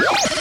Yeah.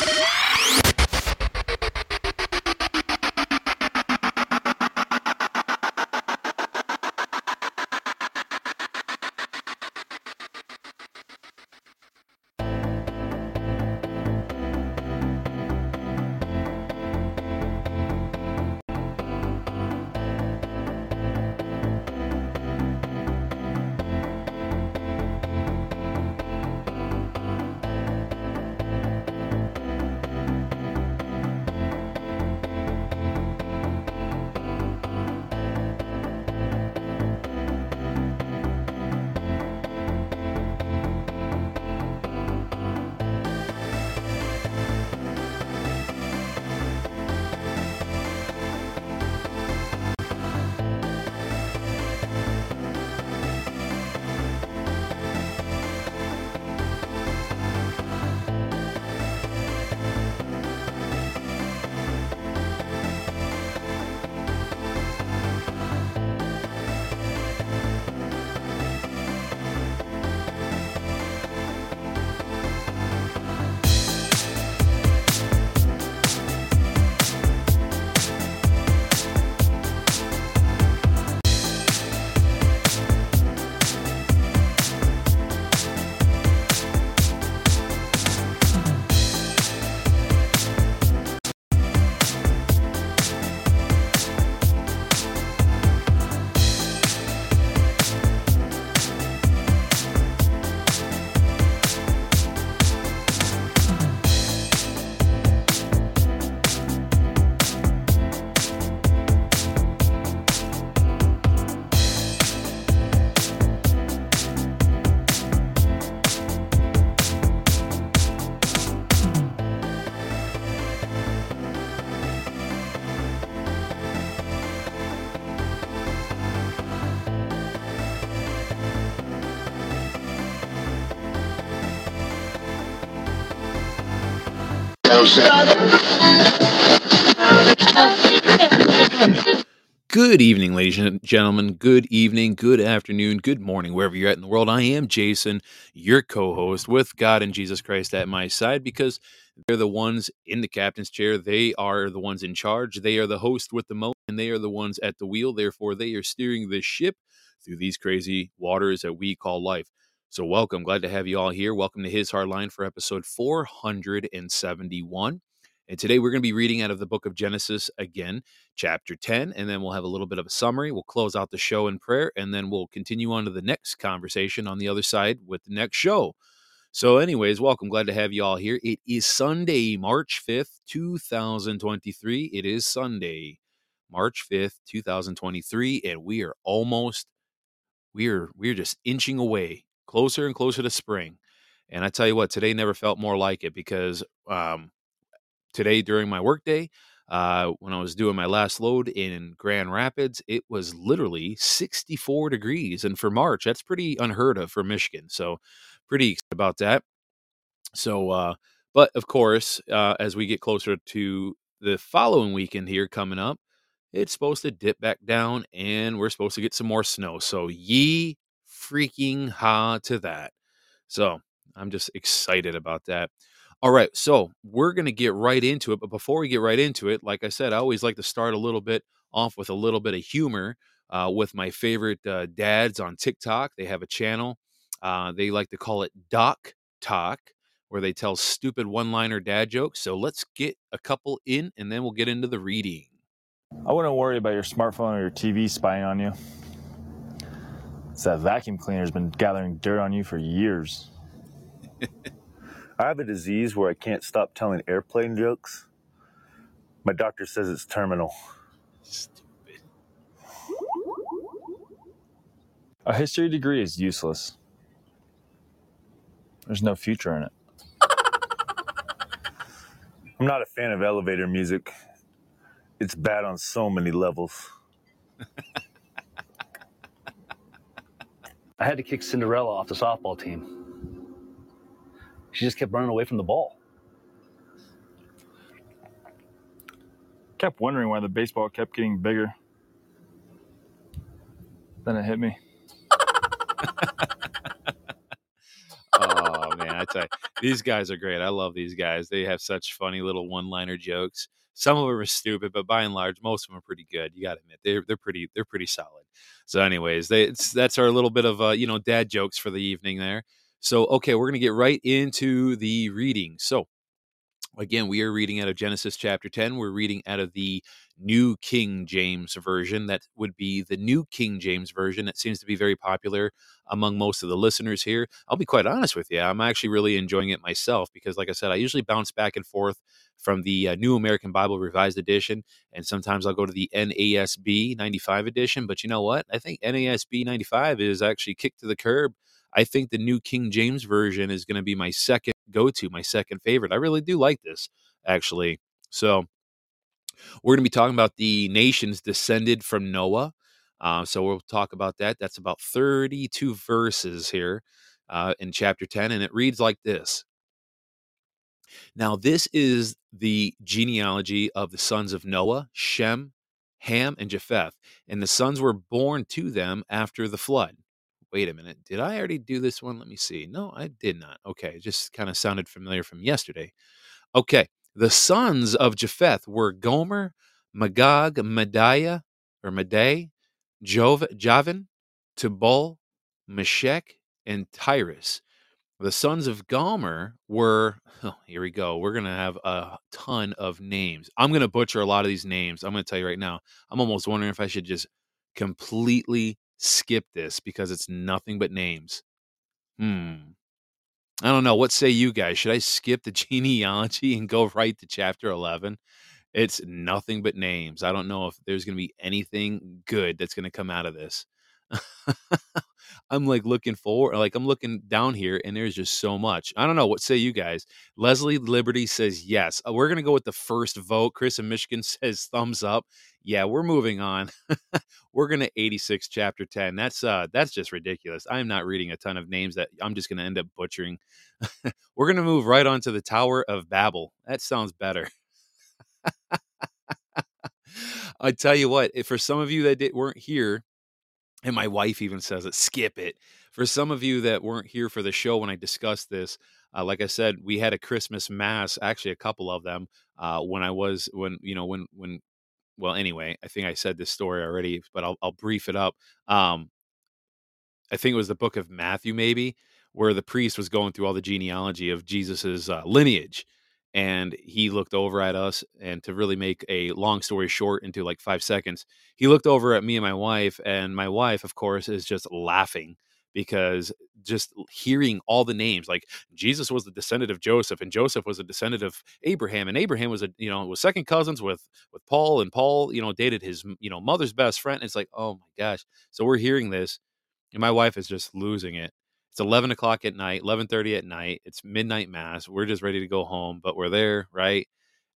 Good evening, ladies and gentlemen. Good evening, good afternoon, good morning, wherever you're at in the world. I am Jason, your co host, with God and Jesus Christ at my side because they're the ones in the captain's chair. They are the ones in charge. They are the host with the most, and they are the ones at the wheel. Therefore, they are steering the ship through these crazy waters that we call life. So, welcome. Glad to have you all here. Welcome to His Hard Line for episode 471. And today we're going to be reading out of the book of Genesis again, chapter 10, and then we'll have a little bit of a summary. We'll close out the show in prayer, and then we'll continue on to the next conversation on the other side with the next show. So, anyways, welcome. Glad to have you all here. It is Sunday, March 5th, 2023. It is Sunday, March 5th, 2023, and we are almost, we're, we're just inching away closer and closer to spring. And I tell you what, today never felt more like it because um, today during my workday, uh, when I was doing my last load in Grand Rapids, it was literally 64 degrees. And for March, that's pretty unheard of for Michigan. So, pretty excited about that. So, uh, but of course, uh, as we get closer to the following weekend here coming up, it's supposed to dip back down and we're supposed to get some more snow. So, ye freaking ha to that. So, I'm just excited about that. All right, so we're going to get right into it. But before we get right into it, like I said, I always like to start a little bit off with a little bit of humor uh, with my favorite uh, dads on TikTok. They have a channel. Uh, they like to call it Doc Talk, where they tell stupid one liner dad jokes. So let's get a couple in and then we'll get into the reading. I wouldn't worry about your smartphone or your TV spying on you. It's that vacuum cleaner's been gathering dirt on you for years. I have a disease where I can't stop telling airplane jokes. My doctor says it's terminal. Stupid. A history degree is useless. There's no future in it. I'm not a fan of elevator music. It's bad on so many levels. I had to kick Cinderella off the softball team. She just kept running away from the ball. Kept wondering why the baseball kept getting bigger. Then it hit me. These guys are great. I love these guys. They have such funny little one-liner jokes. Some of them are stupid, but by and large, most of them are pretty good. You got to admit they're they're pretty they're pretty solid. So, anyways, they, that's our little bit of uh, you know dad jokes for the evening there. So, okay, we're gonna get right into the reading. So, again, we are reading out of Genesis chapter ten. We're reading out of the New King James Version. That would be the New King James Version. It seems to be very popular among most of the listeners here. I'll be quite honest with you. I'm actually really enjoying it myself because, like I said, I usually bounce back and forth from the uh, New American Bible Revised Edition, and sometimes I'll go to the NASB 95 edition. But you know what? I think NASB 95 is actually kicked to the curb. I think the New King James Version is going to be my second go to, my second favorite. I really do like this, actually. So, we're going to be talking about the nations descended from Noah. Uh, so we'll talk about that. That's about 32 verses here uh, in chapter 10, and it reads like this. Now, this is the genealogy of the sons of Noah, Shem, Ham, and Japheth, and the sons were born to them after the flood. Wait a minute. Did I already do this one? Let me see. No, I did not. Okay. It just kind of sounded familiar from yesterday. Okay. The sons of Japheth were Gomer, Magog, Mediah, or Madai, Jov, Javan, Tubal, Meshech, and Tyrus. The sons of Gomer were, oh, here we go. We're going to have a ton of names. I'm going to butcher a lot of these names. I'm going to tell you right now. I'm almost wondering if I should just completely skip this because it's nothing but names. Hmm. I don't know. What say you guys? Should I skip the genealogy and go right to chapter 11? It's nothing but names. I don't know if there's going to be anything good that's going to come out of this. I'm like looking forward, like I'm looking down here, and there's just so much. I don't know. What say you guys? Leslie Liberty says yes. Uh, we're gonna go with the first vote. Chris in Michigan says thumbs up. Yeah, we're moving on. we're gonna 86 chapter 10. That's uh that's just ridiculous. I'm not reading a ton of names that I'm just gonna end up butchering. we're gonna move right on to the Tower of Babel. That sounds better. I tell you what, if for some of you that did, weren't here and my wife even says it skip it. For some of you that weren't here for the show when i discussed this uh, like i said we had a christmas mass actually a couple of them uh, when i was when you know when when well anyway i think i said this story already but i'll, I'll brief it up um, i think it was the book of matthew maybe where the priest was going through all the genealogy of jesus's uh, lineage and he looked over at us and to really make a long story short into like five seconds he looked over at me and my wife and my wife of course is just laughing because just hearing all the names like jesus was the descendant of joseph and joseph was a descendant of abraham and abraham was a you know was second cousins with with paul and paul you know dated his you know mother's best friend and it's like oh my gosh. So we're hearing this and my wife is just losing it it's 11 o'clock at night 11.30 at night it's midnight mass we're just ready to go home but we're there right?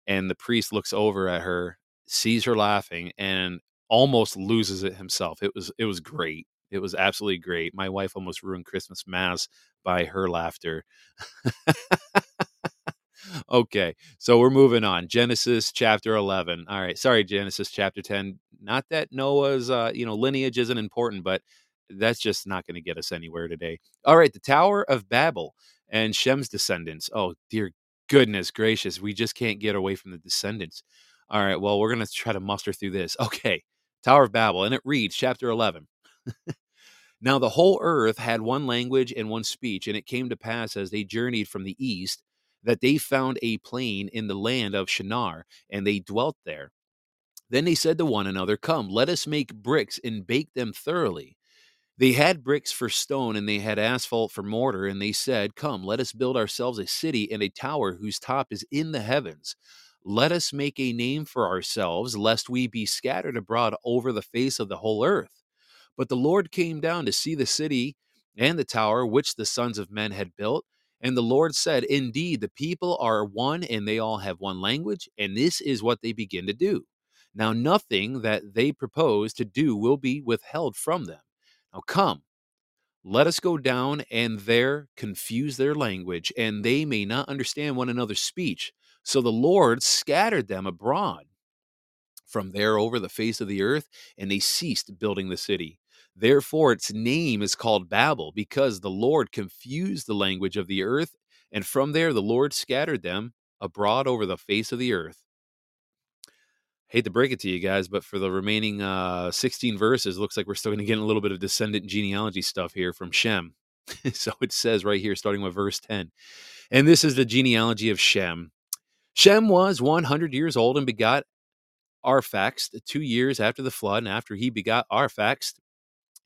And the priest looks over at her sees her laughing and almost loses it himself. It was it was great. It was absolutely great. My wife almost ruined christmas mass by her laughter. Okay so we're moving on. Genesis chapter 11 all right sorry genesis chapter 10 not that noah's uh you know lineage isn't important but that's just not going to get us anywhere today. All right, the Tower of Babel and Shem's descendants. Oh, dear goodness gracious, we just can't get away from the descendants. All right, well, we're going to try to muster through this. Okay, Tower of Babel, and it reads, chapter 11. now the whole earth had one language and one speech, and it came to pass as they journeyed from the east that they found a plain in the land of Shinar, and they dwelt there. Then they said to one another, Come, let us make bricks and bake them thoroughly. They had bricks for stone and they had asphalt for mortar, and they said, Come, let us build ourselves a city and a tower whose top is in the heavens. Let us make a name for ourselves, lest we be scattered abroad over the face of the whole earth. But the Lord came down to see the city and the tower which the sons of men had built. And the Lord said, Indeed, the people are one, and they all have one language, and this is what they begin to do. Now, nothing that they propose to do will be withheld from them. Now come, let us go down and there confuse their language, and they may not understand one another's speech. So the Lord scattered them abroad from there over the face of the earth, and they ceased building the city. Therefore, its name is called Babel, because the Lord confused the language of the earth, And from there, the Lord scattered them abroad over the face of the earth. Hate to break it to you guys, but for the remaining uh, 16 verses, looks like we're still going to get a little bit of descendant genealogy stuff here from Shem. so it says right here, starting with verse 10. And this is the genealogy of Shem. Shem was 100 years old and begot Arphaxad two years after the flood. And after he begot Arphaxad,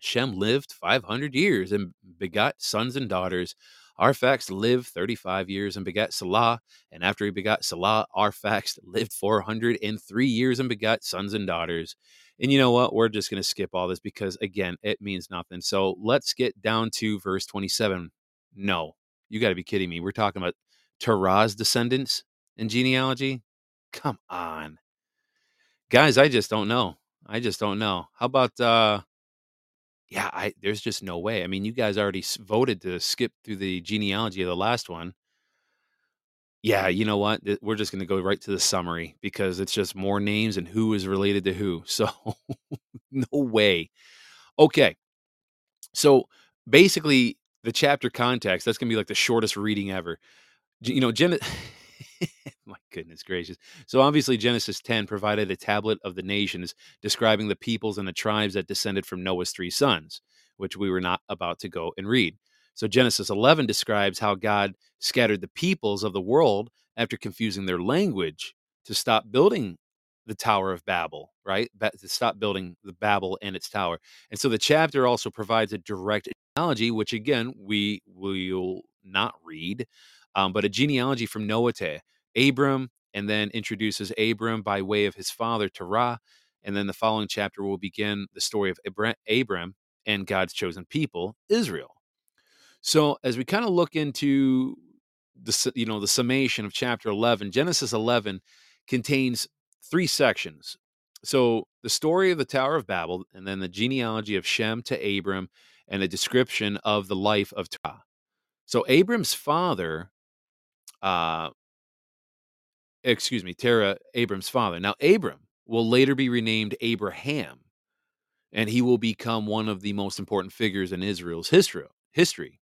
Shem lived 500 years and begot sons and daughters. Arphaxad lived 35 years and begat Salah. And after he begat Salah, Arphaxad lived 403 years and begat sons and daughters. And you know what? We're just going to skip all this because, again, it means nothing. So let's get down to verse 27. No, you got to be kidding me. We're talking about Terah's descendants in genealogy? Come on. Guys, I just don't know. I just don't know. How about uh yeah, I there's just no way. I mean, you guys already voted to skip through the genealogy of the last one. Yeah, you know what? We're just going to go right to the summary because it's just more names and who is related to who. So no way. Okay. So basically the chapter context, that's going to be like the shortest reading ever. You know, Gen My goodness gracious. So obviously Genesis 10 provided a tablet of the nations describing the peoples and the tribes that descended from Noah's three sons, which we were not about to go and read. So Genesis 11 describes how God scattered the peoples of the world after confusing their language to stop building the Tower of Babel, right? To stop building the Babel and its tower. And so the chapter also provides a direct analogy, which again we will not read, um, but a genealogy from Noah Abram, and then introduces Abram by way of his father Terah. And then the following chapter will begin the story of Abram and God's chosen people, Israel. So as we kind of look into the you know the summation of chapter 11, Genesis 11 contains three sections. So the story of the Tower of Babel, and then the genealogy of Shem to Abram, and a description of the life of Terah. So Abram's father uh, excuse me, Terah, Abram's father. Now, Abram will later be renamed Abraham, and he will become one of the most important figures in Israel's history. History.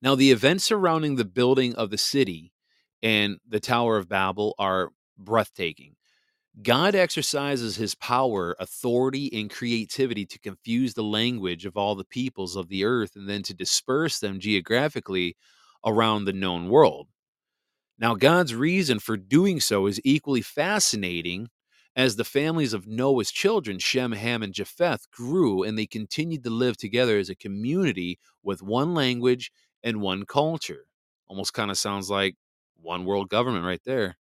Now, the events surrounding the building of the city and the Tower of Babel are breathtaking. God exercises his power, authority, and creativity to confuse the language of all the peoples of the earth and then to disperse them geographically around the known world. Now, God's reason for doing so is equally fascinating as the families of Noah's children, Shem, Ham, and Japheth, grew and they continued to live together as a community with one language and one culture. Almost kind of sounds like one world government right there.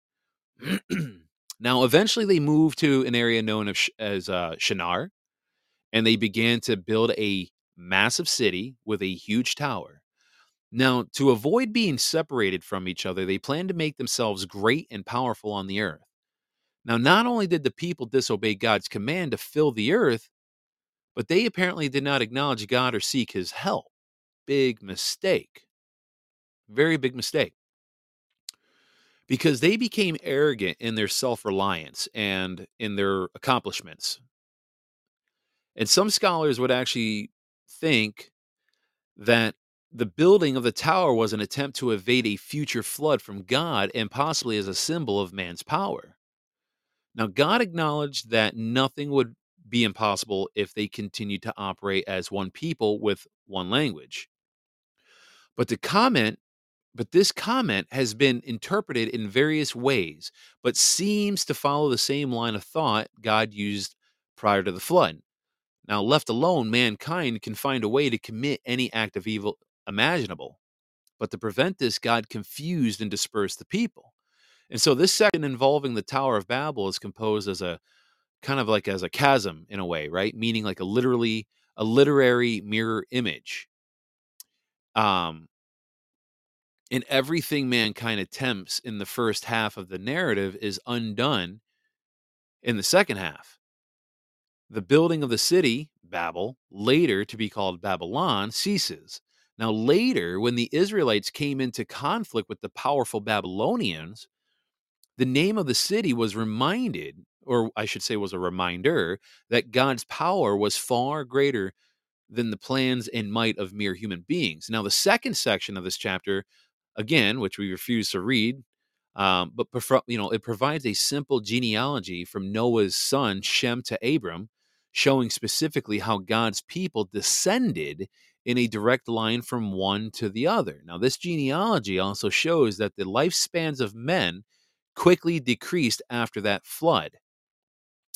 now, eventually, they moved to an area known as uh, Shinar, and they began to build a massive city with a huge tower. Now, to avoid being separated from each other, they planned to make themselves great and powerful on the earth. Now, not only did the people disobey God's command to fill the earth, but they apparently did not acknowledge God or seek his help. Big mistake. Very big mistake. Because they became arrogant in their self reliance and in their accomplishments. And some scholars would actually think that the building of the tower was an attempt to evade a future flood from God and possibly as a symbol of man's power. Now, God acknowledged that nothing would be impossible if they continued to operate as one people with one language. But the comment, but this comment has been interpreted in various ways, but seems to follow the same line of thought God used prior to the flood. Now, left alone, mankind can find a way to commit any act of evil imaginable. But to prevent this, God confused and dispersed the people. And so this section involving the Tower of Babel is composed as a kind of like as a chiasm in a way, right? Meaning like a literally a literary mirror image. Um and everything mankind attempts in the first half of the narrative is undone in the second half. The building of the city, Babel, later to be called Babylon, ceases. Now, later, when the Israelites came into conflict with the powerful Babylonians, the name of the city was reminded, or I should say, was a reminder, that God's power was far greater than the plans and might of mere human beings. Now, the second section of this chapter again, which we refuse to read. Um, but you know, it provides a simple genealogy from Noah's son Shem to Abram, showing specifically how God's people descended in a direct line from one to the other. Now, this genealogy also shows that the lifespans of men quickly decreased after that flood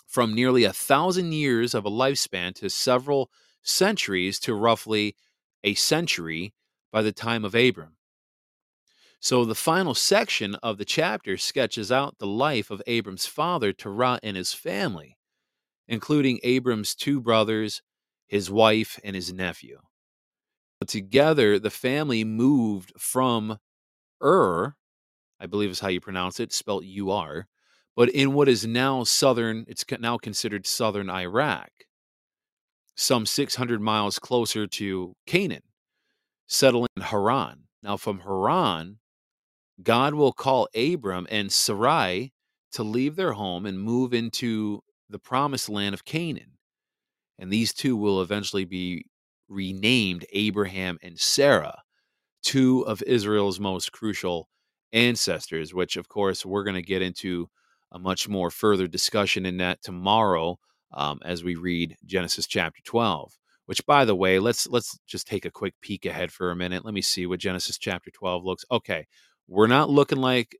from nearly a thousand years of a lifespan to several centuries to roughly a century by the time of Abram. So the final section of the chapter sketches out the life of Abram's father, Terah, and his family, including Abram's two brothers, his wife, and his nephew. Together, the family moved from Ur, I believe is how you pronounce it, spelled U R, but in what is now southern, it's now considered southern Iraq, some 600 miles closer to Canaan, settling in Haran. Now, from Haran, God will call Abram and Sarai to leave their home and move into the promised land of Canaan. And these two will eventually be renamed Abraham and Sarah, two of Israel's most crucial ancestors, which, of course, we're going to get into a much more further discussion in that tomorrow um, as we read Genesis chapter 12. Which, by the way, let's let's just take a quick peek ahead for a minute. Let me see what Genesis chapter 12 looks. Okay, we're not looking like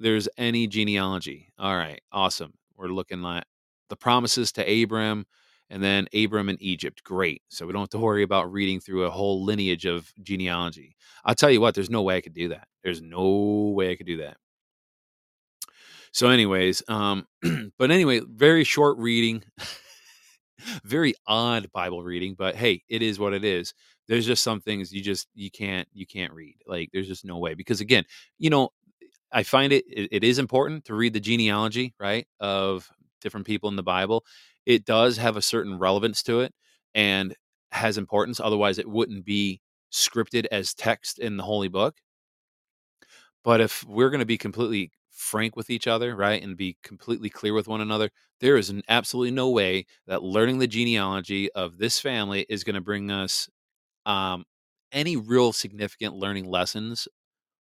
there's any genealogy. All right, awesome. We're looking like the promises to Abram and then Abram in Egypt. Great. So we don't have to worry about reading through a whole lineage of genealogy. I'll tell you what, there's no way I could do that. There's no way I could do that. So, anyways, um, but anyway, very short reading, very odd Bible reading, but hey, it is what it is. There's just some things you just you can't you can't read. Like there's just no way because again, you know, I find it, it it is important to read the genealogy, right, of different people in the Bible. It does have a certain relevance to it and has importance. Otherwise, it wouldn't be scripted as text in the Holy Book. But if we're going to be completely frank with each other, right, and be completely clear with one another, there is an absolutely no way that learning the genealogy of this family is going to bring us um, any real significant learning lessons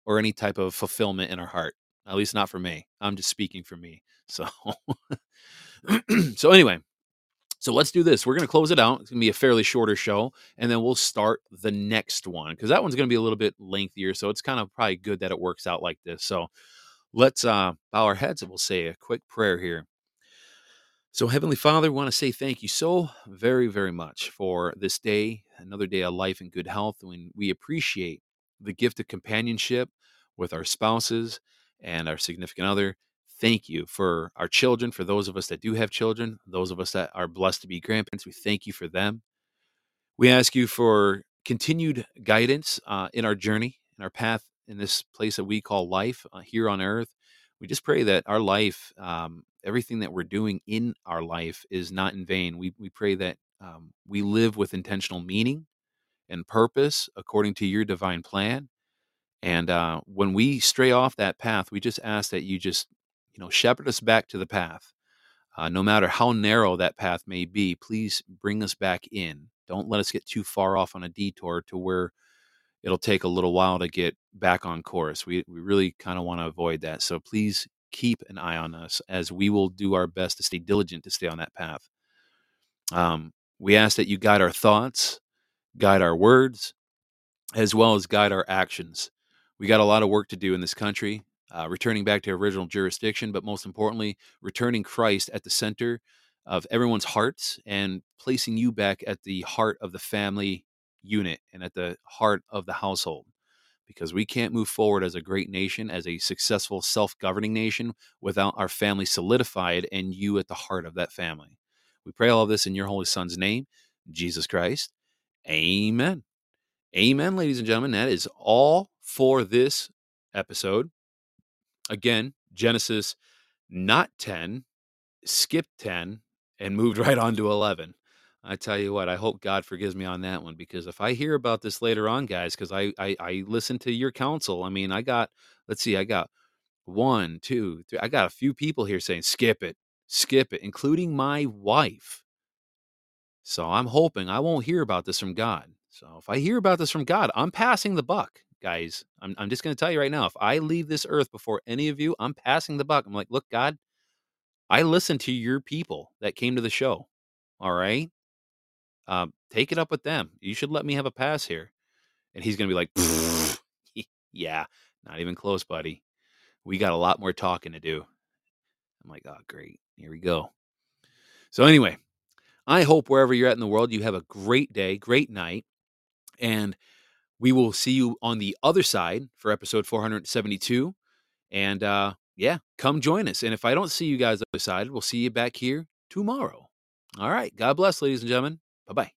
or any type of fulfillment in our heart. At least not for me. I'm just speaking for me. So, so anyway, so let's do this. We're going to close it out. It's going to be a fairly shorter show, and then we'll start the next one because that one's going to be a little bit lengthier. So it's kind of probably good that it works out like this. So Let's uh, bow our heads and we'll say a quick prayer here. So, Heavenly Father, we want to say thank you so very, very much for this day, another day of life and good health. When we appreciate the gift of companionship with our spouses and our significant other. Thank you for our children, for those of us that do have children, those of us that are blessed to be grandparents. We thank you for them. We ask you for continued guidance uh, in our journey, in our path in this place that we call life uh, here on earth. We just pray that our life, um, everything that we're doing in our life, is not in vain. We, we pray that um, we live with intentional meaning and purpose according to your divine plan. And uh, when we stray off that path, we just ask that you just, you know, shepherd us back to the path. Uh, no matter how narrow that path may be, please bring us back in. Don't let us get too far off on a detour to where it'll take a little while to get back on course. We we really kind of want to avoid that. So please keep an eye on us as we will do our best to stay diligent to stay on that path. Um, we ask that you guide our thoughts, guide our words, as well as guide our actions. We got a lot of work to do in this country, uh, returning back to original jurisdiction, but most importantly, returning Christ at the center of everyone's hearts and placing you back at the heart of the family unit and at the heart of the household because we can't move forward as a great nation, as a successful self governing nation, without our family solidified and you at the heart of that family. We pray all of this in your Holy Son's name, Jesus Christ. Amen. Amen, ladies and gentlemen. That is all for this episode. Again, Genesis not 10, skipped 10, and moved right on to 11. I tell you what, I hope God forgives me on that one because if I hear about this later on, guys, because I, I I listen to your counsel. I mean, I got let's see, I got one, two, three. I got a few people here saying skip it, skip it, including my wife. So I'm hoping I won't hear about this from God. So if I hear about this from God, I'm passing the buck. Guys. I'm, I'm just going to tell you right now if I leave this earth before any of you, I'm passing the buck. I'm like, look, God, I listened to your people that came to the show. All right. Um, take it up with them. You should let me have a pass here. And he's going to be like, yeah, not even close, buddy. We got a lot more talking to do. I'm like, oh, great. Here we go. So, anyway, I hope wherever you're at in the world, you have a great day, great night. And we will see you on the other side for episode 472. And uh, yeah, come join us. And if I don't see you guys on the other side, we'll see you back here tomorrow. All right. God bless, ladies and gentlemen. Bye bye.